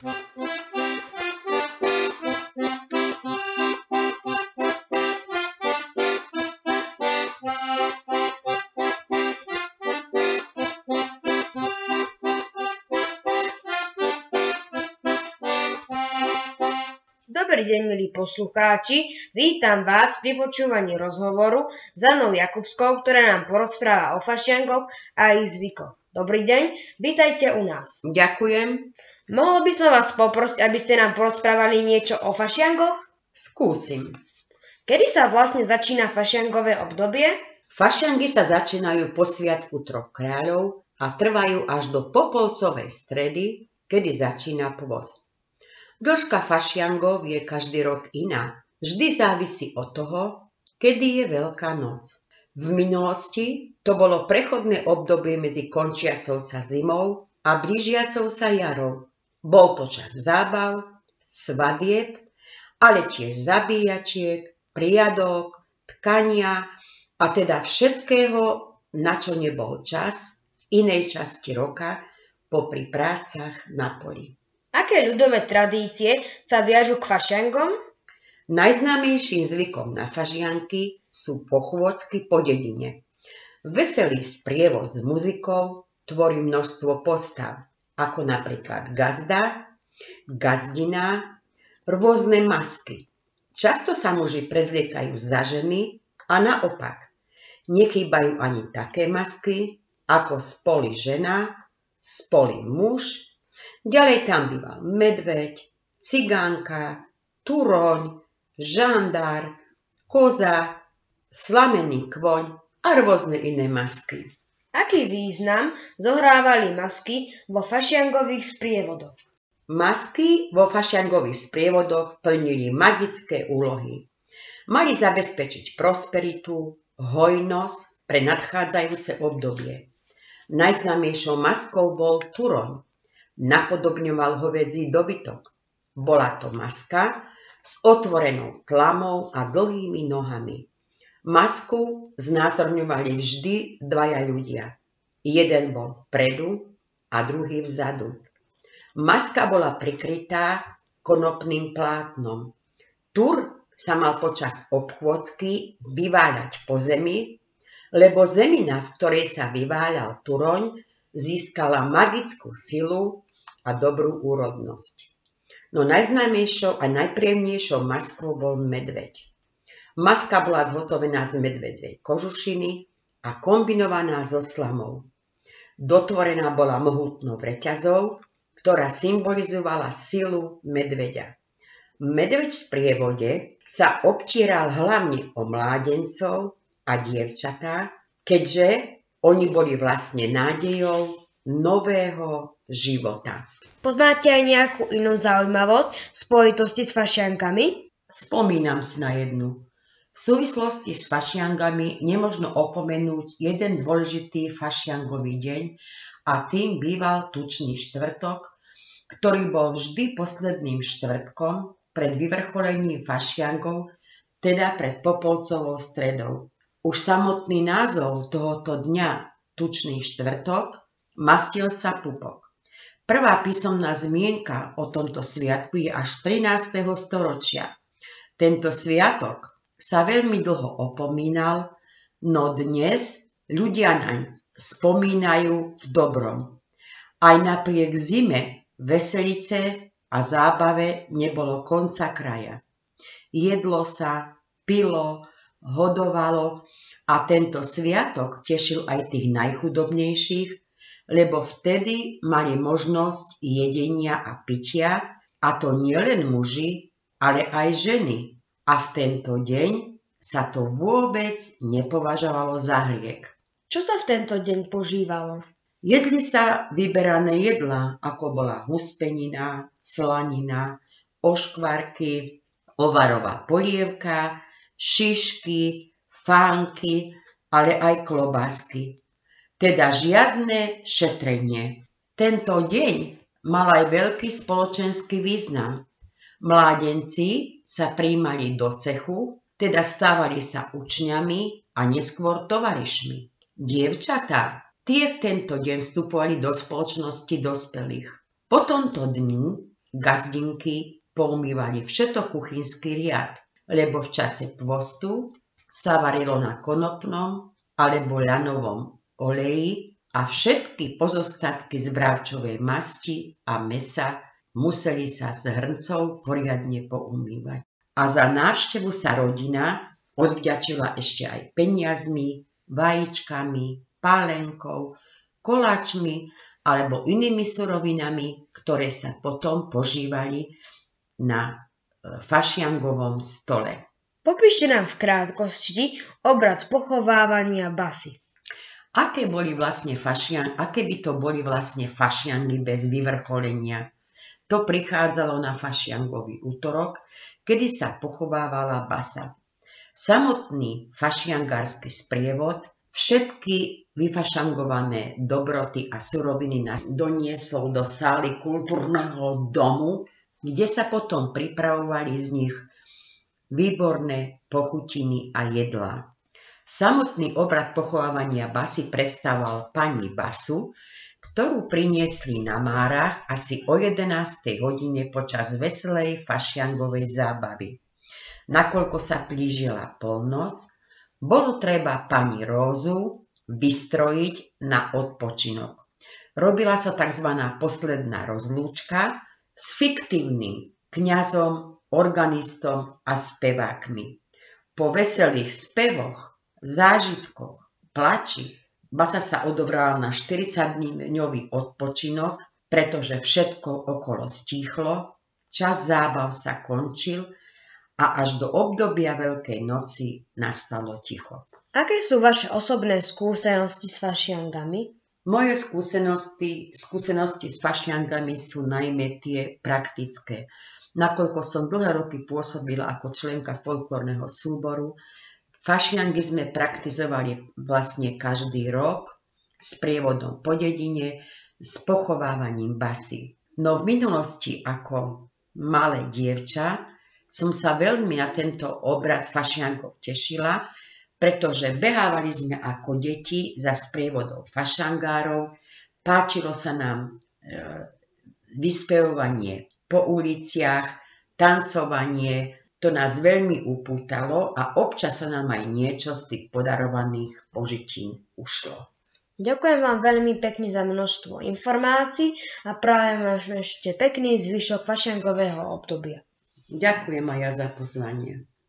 Dobrý deň, milí poslucháči. Vítam vás pri počúvaní rozhovoru s Anou Jakubskou, ktorá nám porozpráva o fašiankoch a ich zvykoch. Dobrý deň, vítajte u nás. Ďakujem. Mohol by som vás poprosiť, aby ste nám porozprávali niečo o fašiankoch? Skúsim. Kedy sa vlastne začína fašiankové obdobie? Fašiangy sa začínajú po sviatku troch kráľov a trvajú až do popolcovej stredy, kedy začína pôst. Dĺžka fašiangov je každý rok iná. Vždy závisí od toho, kedy je Veľká noc. V minulosti to bolo prechodné obdobie medzi končiacou sa zimou a blížiacou sa jarou. Bol to čas zábav, svadieb, ale tiež zabíjačiek, priadok, tkania a teda všetkého, na čo nebol čas v inej časti roka popri prácach na poli. Aké ľudové tradície sa viažu k fašiangom? Najznámejším zvykom na fažianky sú pochôdzky po dedine. Veselý sprievod s muzikou tvorí množstvo postav, ako napríklad gazda, gazdina, rôzne masky. Často sa muži prezliekajú za ženy a naopak. Nechýbajú ani také masky, ako spoli žena, spoli muž Ďalej tam býval medveď, cigánka, turoň, žandár, koza, slamený kvoň a rôzne iné masky. Aký význam zohrávali masky vo fašiangových sprievodoch? Masky vo fašiangových sprievodoch plnili magické úlohy. Mali zabezpečiť prosperitu, hojnosť pre nadchádzajúce obdobie. Najznámejšou maskou bol turoň, napodobňoval hovedzí dobytok. Bola to maska s otvorenou tlamou a dlhými nohami. Masku znázorňovali vždy dvaja ľudia. Jeden bol vpredu a druhý vzadu. Maska bola prikrytá konopným plátnom. Tur sa mal počas obchôdzky vyváľať po zemi, lebo zemina, v ktorej sa vyváľal turoň, získala magickú silu a dobrú úrodnosť. No najznámejšou a najpríjemnejšou maskou bol medveď. Maska bola zhotovená z medvedej kožušiny a kombinovaná so slamou. Dotvorená bola mohutnou reťazou, ktorá symbolizovala silu medveďa. Medveď v sprievode sa obtieral hlavne o mládencov a dievčatá, keďže oni boli vlastne nádejou nového života. Poznáte aj nejakú inú zaujímavosť v spojitosti s fašiankami? Spomínam si na jednu. V súvislosti s fašiangami nemožno opomenúť jeden dôležitý fašiangový deň a tým býval tučný štvrtok, ktorý bol vždy posledným štvrtkom pred vyvrcholením fašiangov, teda pred Popolcovou stredou. Už samotný názov tohoto dňa, tučný štvrtok, mastil sa pupok. Prvá písomná zmienka o tomto sviatku je až z 13. storočia. Tento sviatok sa veľmi dlho opomínal, no dnes ľudia naň spomínajú v dobrom. Aj napriek zime, veselice a zábave nebolo konca kraja. Jedlo sa, pilo, hodovalo a tento sviatok tešil aj tých najchudobnejších, lebo vtedy mali možnosť jedenia a pitia, a to nielen muži, ale aj ženy. A v tento deň sa to vôbec nepovažovalo za hriek. Čo sa v tento deň požívalo? Jedli sa vyberané jedlá, ako bola huspenina, slanina, oškvarky, ovarová polievka, šišky, fánky, ale aj klobásky. Teda žiadne šetrenie. Tento deň mal aj veľký spoločenský význam. Mládenci sa príjmali do cechu, teda stávali sa učňami a neskôr tovarišmi. Dievčatá, tie v tento deň vstupovali do spoločnosti dospelých. Po tomto dni gazdinky poumývali všetko kuchynský riad, lebo v čase pôstu sa varilo na konopnom alebo ľanovom oleji a všetky pozostatky z bravčovej masti a mesa museli sa s hrncov poriadne poumývať. A za návštevu sa rodina odvďačila ešte aj peniazmi, vajíčkami, pálenkou, koláčmi alebo inými surovinami, ktoré sa potom požívali na e, fašiangovom stole. Popíšte nám v krátkosti obrad pochovávania basy. Aké, boli vlastne fašian, aké by to boli vlastne fašiangy bez vyvrcholenia? To prichádzalo na fašiangový útorok, kedy sa pochovávala basa. Samotný fašiangársky sprievod všetky vyfašangované dobroty a suroviny doniesol do sály kultúrneho domu, kde sa potom pripravovali z nich výborné pochutiny a jedlá. Samotný obrad pochovávania basy predstavoval pani Basu, ktorú priniesli na Márach asi o 11. hodine počas veselej fašiangovej zábavy. Nakoľko sa plížila polnoc, bolo treba pani Rózu vystrojiť na odpočinok. Robila sa tzv. posledná rozlúčka s fiktívnym kňazom organistom a spevákmi. Po veselých spevoch, zážitkoch, plači, Basa sa odobrala na 40-dňový odpočinok, pretože všetko okolo stíchlo, čas zábav sa končil a až do obdobia Veľkej noci nastalo ticho. Aké sú vaše osobné skúsenosti s fašiangami? Moje skúsenosti, skúsenosti s fašiangami sú najmä tie praktické. Nakoľko som dlhé roky pôsobila ako členka folklórneho súboru, fašiangy sme praktizovali vlastne každý rok s prievodom po dedine, s pochovávaním basy. No v minulosti ako malé dievča som sa veľmi na tento obrad fašiankov tešila, pretože behávali sme ako deti za sprievodov fašangárov, páčilo sa nám e, vyspevovanie po uliciach, tancovanie, to nás veľmi upútalo a občas sa nám aj niečo z tých podarovaných požitín ušlo. Ďakujem vám veľmi pekne za množstvo informácií a prajem vám ešte pekný zvyšok fašengového obdobia. Ďakujem aj ja za pozvanie.